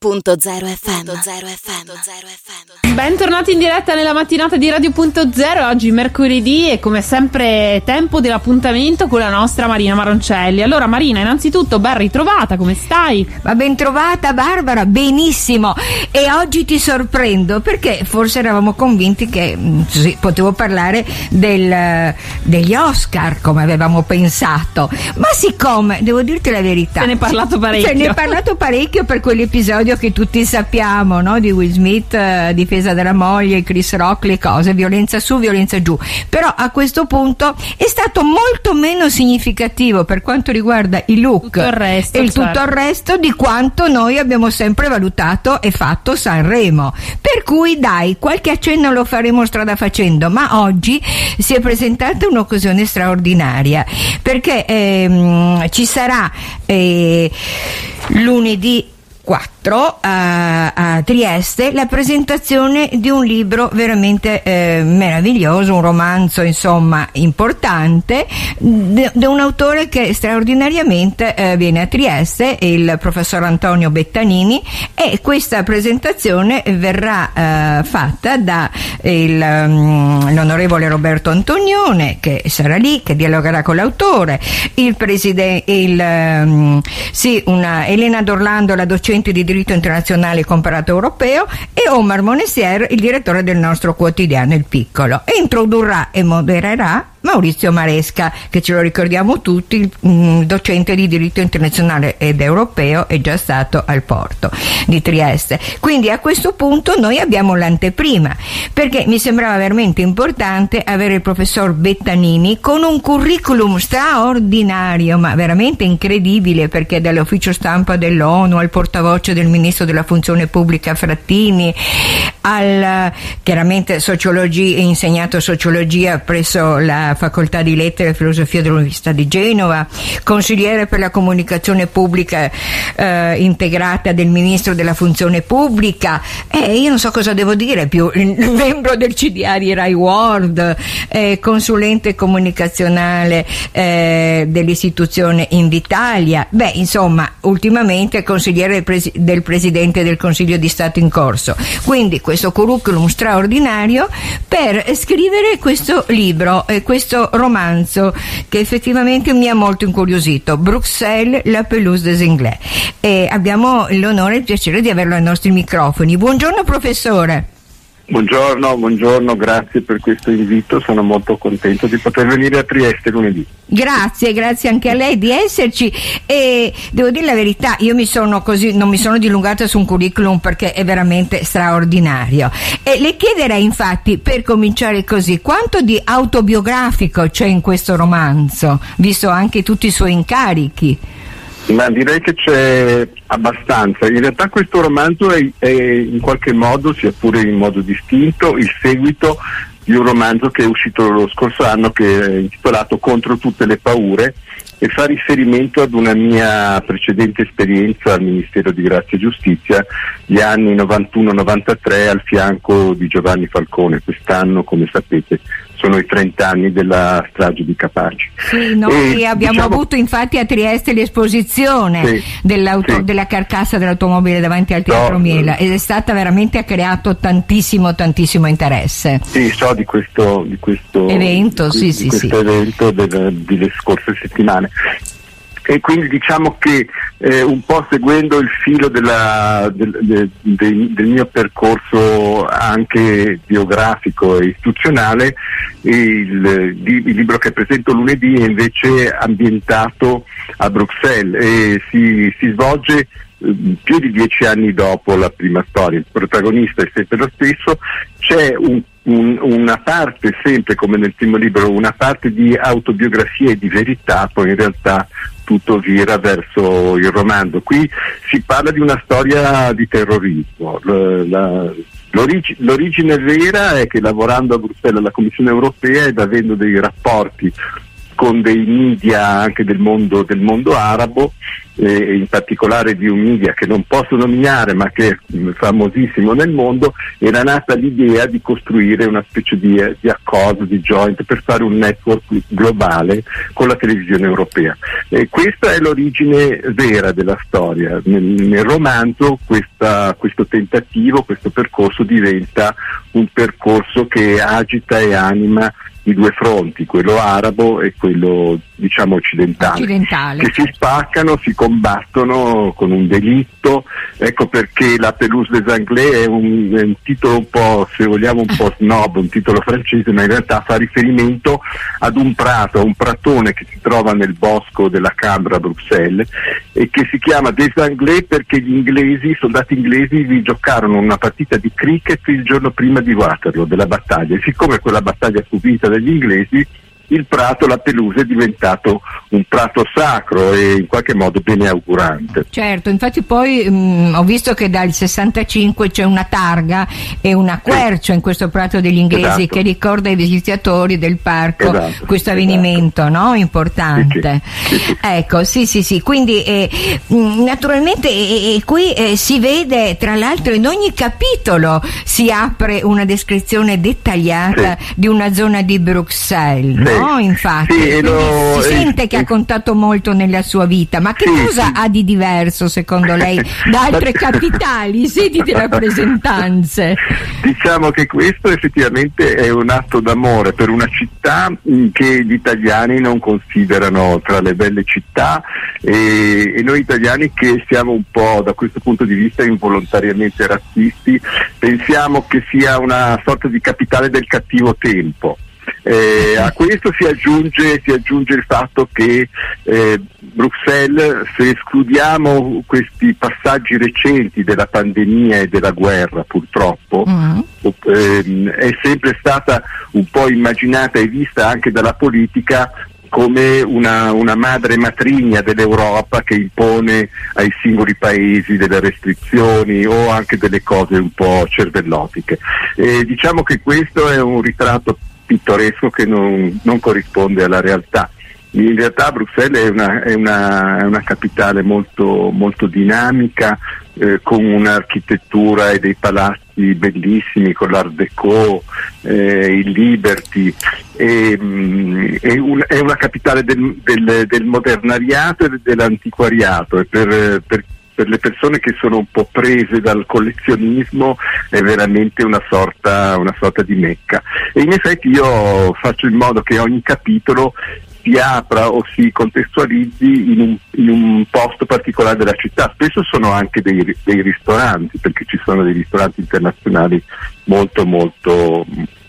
Radio.0 FM. FM. Bentornati in diretta nella mattinata di Radio.0, oggi mercoledì e come sempre tempo dell'appuntamento con la nostra Marina Maroncelli. Allora Marina, innanzitutto ben ritrovata, come stai? Ma ben trovata Barbara, benissimo. E oggi ti sorprendo perché forse eravamo convinti che mm, sì, potevo parlare del, degli Oscar come avevamo pensato. Ma siccome, devo dirti la verità, se ne è parlato parecchio. Se ne è parlato parecchio per quell'episodio che tutti sappiamo, no? di Will Smith, eh, difesa della moglie, Chris Rock, le cose, violenza su, violenza giù. Però a questo punto è stato molto meno significativo per quanto riguarda i look tutto il resto, e il certo. tutto il resto di quanto noi abbiamo sempre valutato e fatto Sanremo. Per cui dai, qualche accenno lo faremo strada facendo, ma oggi si è presentata un'occasione straordinaria perché ehm, ci sarà eh, lunedì 4 a, a, Trieste la presentazione di un libro veramente eh, meraviglioso, un romanzo insomma importante di un autore che straordinariamente eh, viene a Trieste, il professor Antonio Bettanini e questa presentazione verrà eh, fatta da il, um, l'onorevole Roberto Antonione che sarà lì, che dialogherà con l'autore, il presidente, il, um, sì, una Elena Dorlando, la docente di diritto internazionale comparato europeo e Omar Monessier, il direttore del nostro quotidiano Il Piccolo. Introdurrà e modererà Maurizio Maresca, che ce lo ricordiamo tutti, mm, docente di diritto internazionale ed europeo, è già stato al porto di Trieste. Quindi a questo punto noi abbiamo l'anteprima, perché mi sembrava veramente importante avere il professor Bettanini con un curriculum straordinario, ma veramente incredibile, perché dall'ufficio stampa dell'ONU al portavoce del ministro della funzione pubblica Frattini, al chiaramente sociologia, insegnato sociologia presso la facoltà di lettere e filosofia dell'Università di Genova, consigliere per la comunicazione pubblica eh, integrata del ministro della funzione pubblica e eh, io non so cosa devo dire più, membro del CDA di Rai World, eh, consulente comunicazionale eh, dell'istituzione Invitalia, beh insomma ultimamente consigliere del, presi- del Presidente del Consiglio di Stato in corso. Quindi questo curriculum straordinario per scrivere questo libro, eh, questo romanzo che effettivamente mi ha molto incuriosito, Bruxelles, la pelouse des Anglais. E abbiamo l'onore e il piacere di averlo ai nostri microfoni. Buongiorno professore. Buongiorno, buongiorno, grazie per questo invito, sono molto contento di poter venire a Trieste lunedì. Grazie, grazie anche a lei di esserci e devo dire la verità, io mi sono così, non mi sono dilungata su un curriculum perché è veramente straordinario e le chiederei infatti per cominciare così quanto di autobiografico c'è in questo romanzo, visto anche tutti i suoi incarichi. Ma direi che c'è abbastanza. In realtà questo romanzo è, è, in qualche modo, sia pure in modo distinto, il seguito di un romanzo che è uscito lo scorso anno che è intitolato Contro tutte le paure e fa riferimento ad una mia precedente esperienza al Ministero di Grazia e Giustizia, gli anni 91-93 al fianco di Giovanni Falcone. Quest'anno, come sapete, sono i 30 anni della strage di Capaci. Sì, noi e, abbiamo diciamo, avuto infatti a Trieste l'esposizione sì, sì. della carcassa dell'automobile davanti al Teatro no, Miela ed è stata veramente ha creato tantissimo tantissimo interesse. Sì, so di questo, di questo evento, di, sì, di sì, questo evento delle, delle scorse settimane e quindi diciamo che eh, un po' seguendo il filo della, del, del, del, del, mio percorso anche biografico e istituzionale, il, il, libro che presento lunedì è invece ambientato a Bruxelles e si, si svolge eh, più di dieci anni dopo la prima storia, il protagonista è sempre lo stesso, c'è un, un, una parte, sempre come nel primo libro, una parte di autobiografia e di verità, poi in realtà tutto vira verso il romanzo. Qui si parla di una storia di terrorismo. La, l'origine, l'origine vera è che lavorando a Bruxelles alla Commissione europea ed avendo dei rapporti con dei media anche del mondo, del mondo arabo, eh, in particolare di un media che non posso nominare ma che è famosissimo nel mondo, era nata l'idea di costruire una specie di, di accordo, di joint per fare un network globale con la televisione europea. E questa è l'origine vera della storia. Nel, nel romanzo questa, questo tentativo, questo percorso diventa un percorso che agita e anima i due fronti, quello arabo e quello diciamo occidentale, occidentale, che si spaccano, si combattono con un delitto, ecco perché la Pelouse des Anglais è un, è un, titolo un po', se vogliamo, un po' snob, un titolo francese, ma in realtà fa riferimento ad un prato, a un pratone che si trova nel bosco della Cambra a Bruxelles e che si chiama des Anglais perché gli inglesi, i soldati inglesi vi giocarono una partita di cricket il giorno prima di Waterloo, della battaglia, e siccome quella battaglia fu vinta dagli inglesi, il prato, la pelusa è diventato un prato sacro e in qualche modo beneaugurante. Certo, infatti poi mh, ho visto che dal 65 c'è una targa e una quercia sì. in questo prato degli inglesi esatto. che ricorda ai visitatori del parco esatto. questo avvenimento esatto. no? importante. Sì, sì. Ecco, sì, sì, sì, quindi eh, naturalmente eh, qui eh, si vede tra l'altro in ogni capitolo si apre una descrizione dettagliata di una zona di Bruxelles no? Infatti, sì, lo, si sente che ha contato molto nella sua vita, ma che cosa ha di diverso secondo lei da altre capitali, sedi di rappresentanze? Diciamo che questo effettivamente è un atto d'amore per una città che gli italiani non considerano tra le belle città e, e noi italiani che siamo un po' da questo punto di vista involontariamente razzisti, pensiamo che sia una sorta di capitale del cattivo tempo. Eh, a questo si aggiunge, si aggiunge, il fatto che eh, Bruxelles, se escludiamo questi passaggi recenti della pandemia e della guerra purtroppo, mm. ehm, è sempre stata un po' immaginata e vista anche dalla politica come una, una, madre matrigna dell'Europa che impone ai singoli paesi delle restrizioni o anche delle cose un po' cervellotiche. E diciamo che questo è un ritratto pittoresco che non, non corrisponde alla realtà. In realtà Bruxelles è una, è una, è una capitale molto, molto dinamica, eh, con un'architettura e dei palazzi bellissimi, con l'Art Deco, eh, il Liberty, e, mh, mm, è, un, è, una capitale del, del, del, modernariato e dell'antiquariato e per, per per le persone che sono un po' prese dal collezionismo è veramente una sorta, una sorta di mecca. E in effetti io faccio in modo che ogni capitolo si apra o si contestualizzi in un, in un, posto particolare della città. Spesso sono anche dei, dei, ristoranti, perché ci sono dei ristoranti internazionali molto molto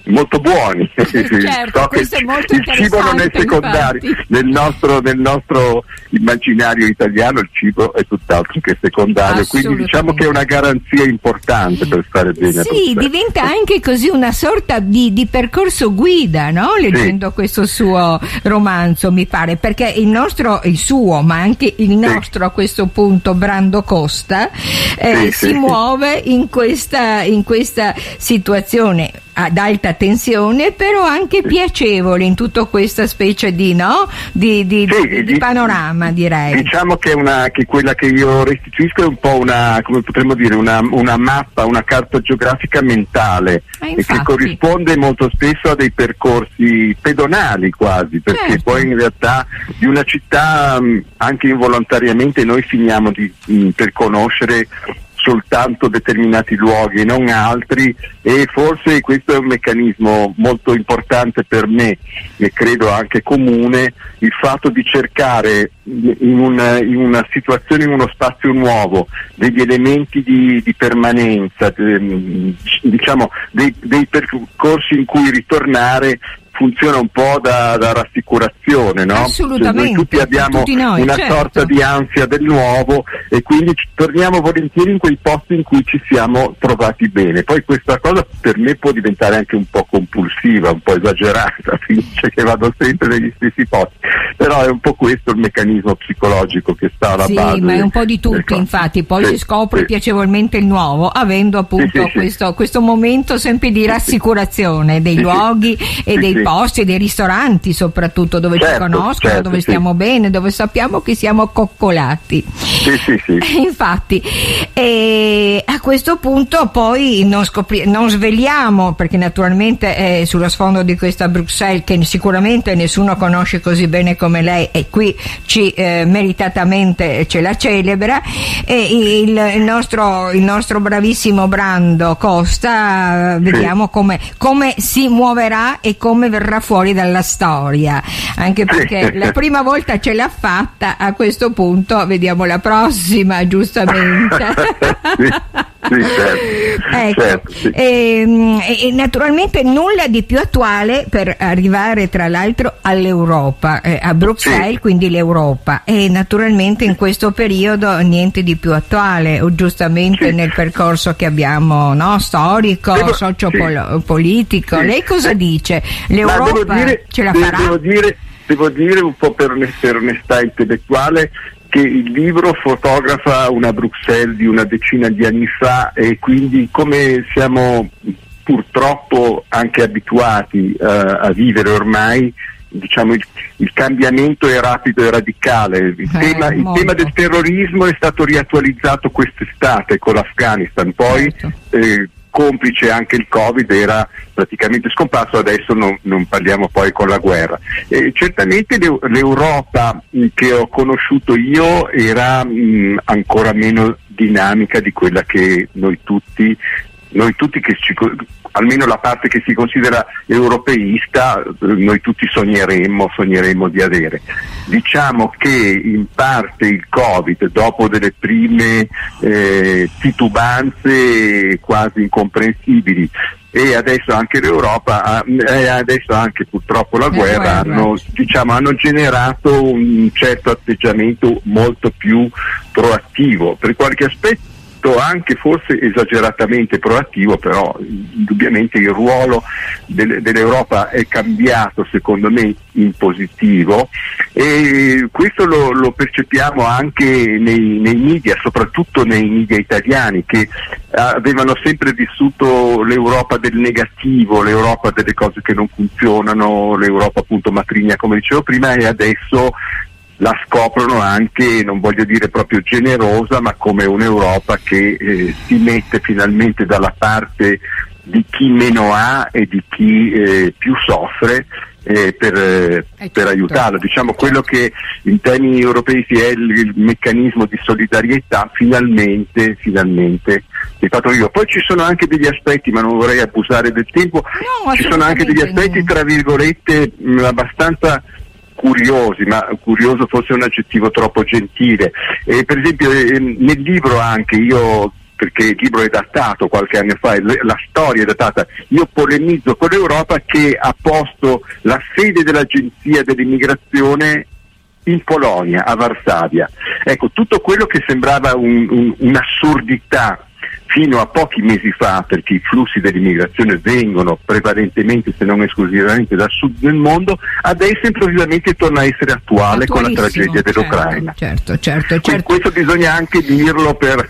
molto buoni. Certo, so il cibo non è secondario. Nel nostro, nel nostro, immaginario italiano il cibo è tutt'altro che secondario, quindi diciamo che è una garanzia importante per stare bene. Sì, diventa anche così una sorta di, di percorso guida, no? leggendo sì. questo suo romanzo, mi pare, perché il nostro, il suo, ma anche il nostro sì. a questo punto, Brando Costa, eh, sì, si muove in questa, in questa situazione ad alta tensione, però anche piacevole in tutta questa specie di, no? di, di, sì, di panorama, direi. Diciamo che, una, che, quella che io restituisco è un po' una, come potremmo dire, una, una mappa, una carta geografica mentale e che corrisponde molto spesso a dei percorsi pedonali quasi, perché certo. poi in realtà di una città anche involontariamente noi finiamo di, per conoscere soltanto determinati luoghi e non altri e forse questo è un meccanismo molto importante per me e credo anche comune il fatto di cercare in una, in una situazione, in uno spazio nuovo degli elementi di, di permanenza, diciamo dei, dei percorsi in cui ritornare funziona un po' da, da rassicurazione, no? Assolutamente. Cioè noi tutti abbiamo tutti noi, una certo. sorta di ansia del nuovo e quindi torniamo volentieri in quei posti in cui ci siamo trovati bene. Poi questa cosa per me può diventare anche un po' compulsiva, un po' esagerata, finisce che vado sempre negli stessi posti. Però è un po' questo il meccanismo psicologico che sta alla sì, base. Sì, ma è un po' di tutto, infatti, poi sì, si scopre sì. piacevolmente il nuovo, avendo appunto questo, questo, momento sempre di rassicurazione dei luoghi e dei posti posti, dei ristoranti soprattutto dove Certo, ci conoscono, certo, dove sì. stiamo bene, dove sappiamo che siamo coccolati. Sì, sì, sì. Infatti, e a questo punto poi non, scopri- non sveliamo, perché naturalmente è sullo sfondo di questa Bruxelles che sicuramente nessuno conosce così bene come lei e qui ci eh, meritatamente ce la celebra, e il, il nostro, il nostro bravissimo Brando Costa, eh, vediamo come, come si muoverà e come verrà fuori dalla storia, anche perché la prima volta ce l'ha fatta, a questo punto vediamo la prossima, giustamente. sì, certo. Ecco, certo, sì. ehm, e, e naturalmente nulla di più attuale per arrivare tra l'altro all'Europa, eh, a Bruxelles, Sì. quindi l'Europa, e naturalmente in questo periodo niente di più attuale, o giustamente nel percorso che abbiamo, no? storico, Devo- sociopolitico. Lei cosa dice? Ma L'Europa devo dire, ce la farà? Devo dire, devo dire un po' per onestà intellettuale che il libro fotografa una Bruxelles di una decina di anni fa e quindi come siamo purtroppo anche abituati eh, a vivere ormai, diciamo il, il cambiamento è rapido e radicale. Il, Eh, tema, il tema del terrorismo è stato riattualizzato quest'estate con l'Afghanistan, poi Certo. eh, complice anche il Covid era praticamente scomparso, adesso non, non parliamo poi con la guerra. Eh, certamente l'Eu- l'Europa mh, che ho conosciuto io era mh, ancora meno dinamica di quella che noi tutti, noi tutti che ci almeno la parte che si considera europeista, eh, noi tutti sogneremmo, sogneremmo di avere. Diciamo che in parte il Covid, dopo delle prime eh, titubanze quasi incomprensibili, e adesso anche l'Europa ha- e adesso anche purtroppo la guerra. hanno, diciamo, hanno generato un certo atteggiamento molto più proattivo. Per qualche aspetto anche forse esageratamente proattivo, però indubbiamente il ruolo del- dell'Europa è cambiato secondo me in positivo. E questo lo, lo percepiamo anche nei, nei media, soprattutto nei media italiani che avevano sempre vissuto l'Europa del negativo, l'Europa delle cose che non funzionano, l'Europa appunto matrigna come dicevo prima e adesso la scoprono anche, non voglio dire proprio generosa, ma come un'Europa che eh, si mette finalmente dalla parte di chi meno ha e di chi eh, più soffre eh, per, eh, per certo. aiutarlo. Diciamo quello che in termini europei si è il, il meccanismo di solidarietà, finalmente, finalmente è fatto io. Poi ci sono anche degli aspetti, ma non vorrei abusare del tempo, No, ci sono anche degli aspetti, tra virgolette, mh, abbastanza curiosi, ma curioso forse è un aggettivo troppo gentile. Eh, per esempio eh, nel libro anche io perché il libro è datato qualche anno fa, la storia è datata, io polemizzo con l'Europa che ha posto la sede dell'Agenzia dell'immigrazione in Polonia, a Varsavia. Ecco, tutto quello che sembrava un- un- un'assurdità fino a pochi mesi fa, perché i flussi dell'immigrazione vengono prevalentemente, se non esclusivamente, dal sud del mondo, adesso improvvisamente torna a essere attuale con la tragedia dell'Ucraina. Certo, certo, Quindi certo. Questo bisogna anche dirlo per,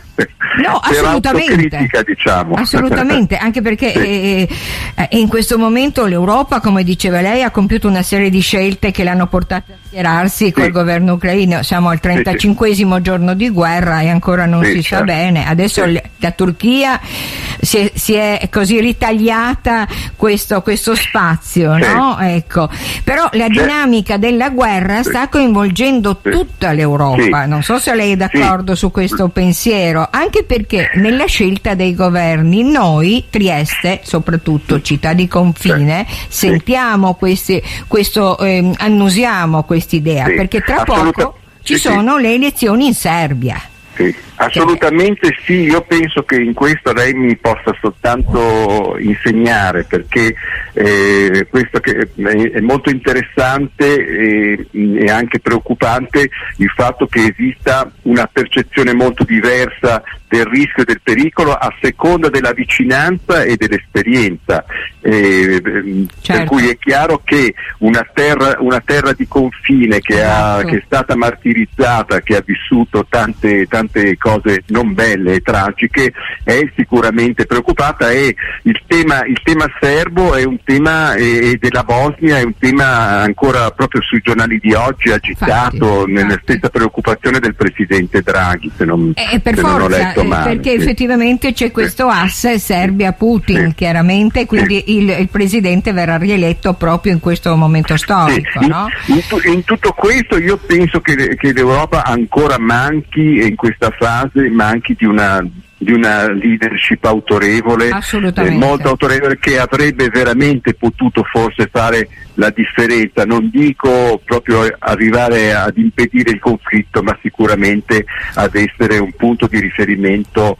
No, assolutamente. diciamo. Assolutamente, anche perché Sì. eh, eh, in questo momento l'Europa, come diceva lei, ha compiuto una serie di scelte che l'hanno portata a schierarsi col governo ucraino. Siamo al 35 giorno di guerra e ancora non Sì, si sa certo. bene. Adesso Sì. la Turchia si è, si è così ritagliata questo, questo spazio, Sì. no? Ecco. Però la Sì. dinamica della guerra Sì. sta coinvolgendo Sì. tutta l'Europa. Sì. Non so se lei è d'accordo Sì. su questo pensiero, anche perché nella scelta dei governi noi, Trieste, soprattutto città di confine, Sì. sentiamo questi, questo, ehm, annusiamo quest'idea, Sì. perché tra poco ci sono le elezioni in Serbia. Sì, assolutamente sì, io penso che in questo lei mi possa soltanto insegnare perché eh, questo che è, molto interessante e, e anche preoccupante il fatto che esista una percezione molto diversa del rischio e del pericolo a seconda della vicinanza e dell'esperienza. Eh, Certo. Per cui è chiaro che una terra, una terra di confine che, ha- Esatto. che è stata martirizzata, che ha vissuto tante, tante cose cose non belle e tragiche, è sicuramente preoccupata e il tema, il tema serbo è un tema e, della Bosnia è un tema ancora proprio sui giornali di oggi agitato infatti, nella stessa preoccupazione del presidente Draghi, se non, eh, per se forza, non ho letto male. Perché sì. effettivamente c'è questo asse Serbia-Putin, sì. chiaramente, quindi sì. il, il, presidente verrà rieletto proprio in questo momento storico. No? In, in, in, tutto questo io penso che, che l'Europa ancora manchi in questa fase manchi di una di una leadership autorevole, eh, molto autorevole che avrebbe veramente potuto forse fare la differenza, non dico proprio arrivare ad impedire il conflitto, ma sicuramente ad essere un punto di riferimento.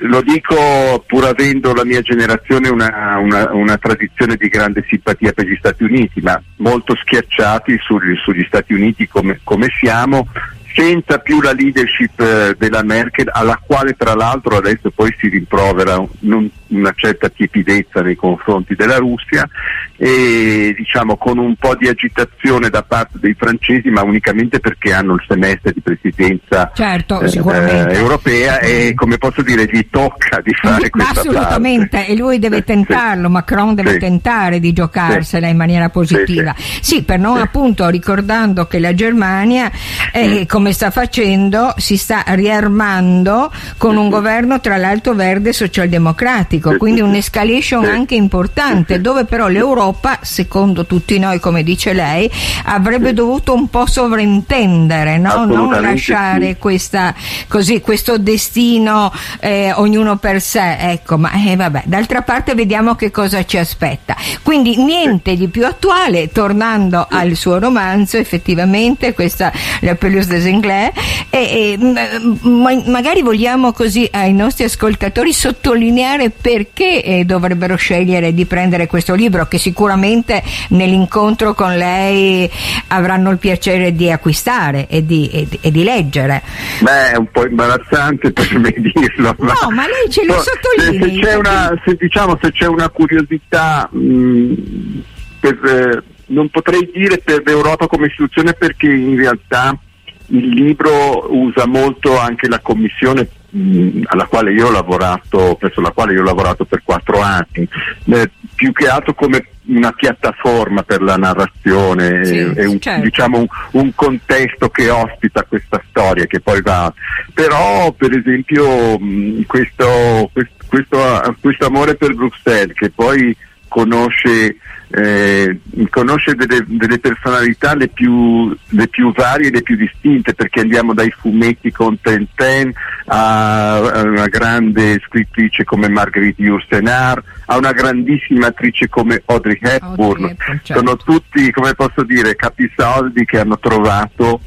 Lo dico pur avendo la mia generazione una, una, una, tradizione di grande simpatia per gli Stati Uniti, ma molto schiacciati sugli, sugli Stati Uniti come, come siamo, senza più la leadership eh, della Merkel, alla quale tra l'altro adesso poi si rimprovera un, una certa tiepidezza nei confronti della Russia e diciamo con un po' di agitazione da parte dei francesi, ma unicamente perché hanno il semestre di presidenza certo, eh, eh, europea e come posso dire gli tocca di fare questa Assolutamente, parte. e lui deve tentarlo, sì. Macron deve sì. tentare di giocarsela sì. in maniera positiva. Sì, per non appunto ricordando che la Germania eh, come sta facendo si sta riarmando con un governo tra l'altro verde socialdemocratico, quindi un'escalation anche importante dove però l'Europa, secondo tutti noi come dice lei, avrebbe dovuto un po' sovrintendere, no? non lasciare questa, così, questo destino eh, ognuno per sé, ecco, ma eh, vabbè, d'altra parte vediamo che cosa ci aspetta. Quindi niente di più attuale, tornando al suo romanzo, effettivamente questa La Pelouse des Anglais, e, e ma, magari vogliamo così ai nostri ascoltatori sottolineare perché eh, dovrebbero scegliere di prendere questo libro che sicuramente nell'incontro con lei avranno il piacere di acquistare e di, e, e di leggere. Beh, è un po' imbarazzante per me dirlo. Ma no, ma lei ce lo sottolinea. Se, se, c'è, una, se, diciamo, se c'è una curiosità mh, mm, per, eh, non potrei dire per l'Europa come istituzione perché in realtà il libro usa molto anche la commissione mh, alla quale io ho lavorato, presso la quale io ho lavorato per quattro anni, eh, più che altro come una piattaforma per la narrazione, sì, è un, certo. diciamo un, un, contesto che ospita questa storia che poi va. Però per esempio mh, questo, questo, questo, questo amore per Bruxelles che poi conosce eh, conosce delle, delle personalità le più, le più, varie e le più distinte perché andiamo dai fumetti con Tintin a, a una grande scrittrice come Marguerite Yourcenar a una grandissima attrice come Audrey Hepburn, Audrey Hepburn certo. sono tutti come posso dire capisaldi che hanno trovato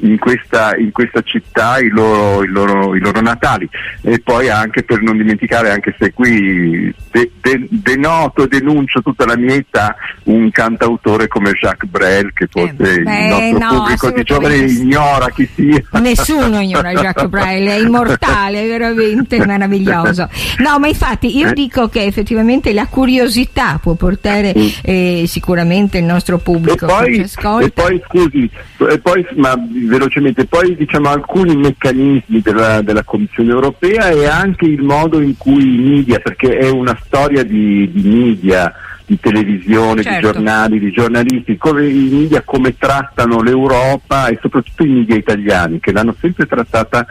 in questa, in questa città i loro, i, loro, i loro, natali. E poi anche per non dimenticare anche se qui de, de, denoto e denuncio tutta la mia età un cantautore come Jacques Brel che forse eh, beh, il nostro no, pubblico di giovani ignora chi sia. Nessuno ignora Jacques Brel è immortale è veramente meraviglioso. No ma infatti io eh? dico che effettivamente la curiosità può portare mm. eh, sicuramente il nostro pubblico. E poi, e poi scusi e poi, ma velocemente, poi diciamo alcuni meccanismi della, della, Commissione europea e anche il modo in cui i media, perché è una storia di, di media, di televisione, certo. di giornali, di giornalisti, come, i media come trattano l'Europa e soprattutto i media italiani che l'hanno sempre trattata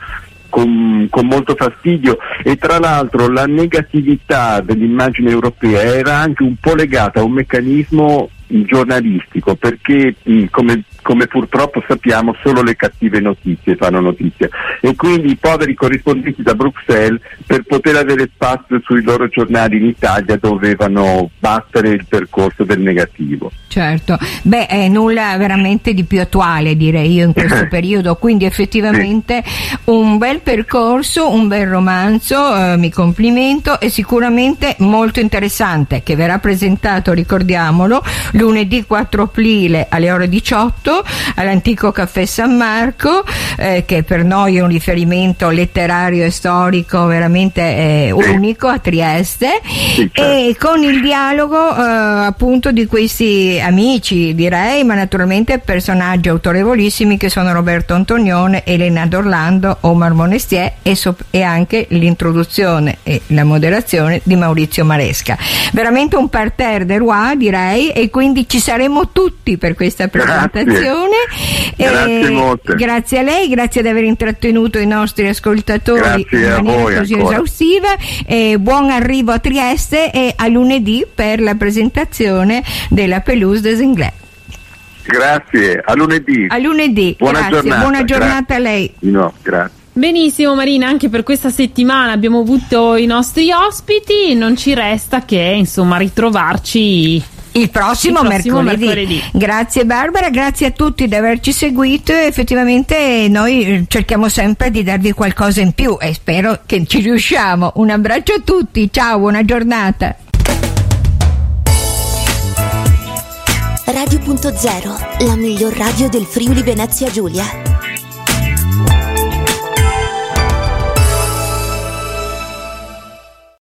con, con, molto fastidio e tra l'altro la negatività dell'immagine europea era anche un po' legata a un meccanismo giornalistico perché mh, come come purtroppo sappiamo solo le cattive notizie fanno notizia e quindi i poveri corrispondenti da Bruxelles per poter avere spazio sui loro giornali in Italia dovevano battere il percorso del negativo. Certo, beh è nulla veramente di più attuale direi io in questo periodo, quindi effettivamente sì. un bel percorso, un bel romanzo, eh, mi complimento e sicuramente molto interessante che verrà presentato, ricordiamolo, lunedì 4 aprile alle ore 18 all'antico caffè San Marco, eh, che per noi è un riferimento letterario e storico veramente eh, unico a Trieste, Sì, certo. e con il dialogo eh, appunto di questi amici, direi, ma naturalmente personaggi autorevolissimi che sono Roberto Antonione, Elena D'Orlando, Omar Monestier e, so- e anche l'introduzione e la moderazione di Maurizio Maresca. Veramente un parterre de roi, direi, e quindi ci saremo tutti per questa Grazie. presentazione. Grazie E molte. Grazie a lei, grazie di aver intrattenuto i nostri ascoltatori Grazie in maniera così ancora. esaustiva. E buon arrivo a Trieste e a lunedì per la presentazione della Pelouse des Inglés. Grazie, a lunedì. A lunedì, Buona grazie, giornata, buona giornata grazie. a lei. No, grazie. Benissimo Marina, anche per questa settimana abbiamo avuto i nostri ospiti, non ci resta che insomma ritrovarci Il prossimo, Il prossimo mercoledì. mercoledì. Grazie Barbara, grazie a tutti di averci seguito. Effettivamente noi eh, cerchiamo sempre di darvi qualcosa in più e spero che ci riusciamo. Un abbraccio a tutti, ciao, buona giornata. Radio.0, la miglior radio del Friuli Venezia Giulia.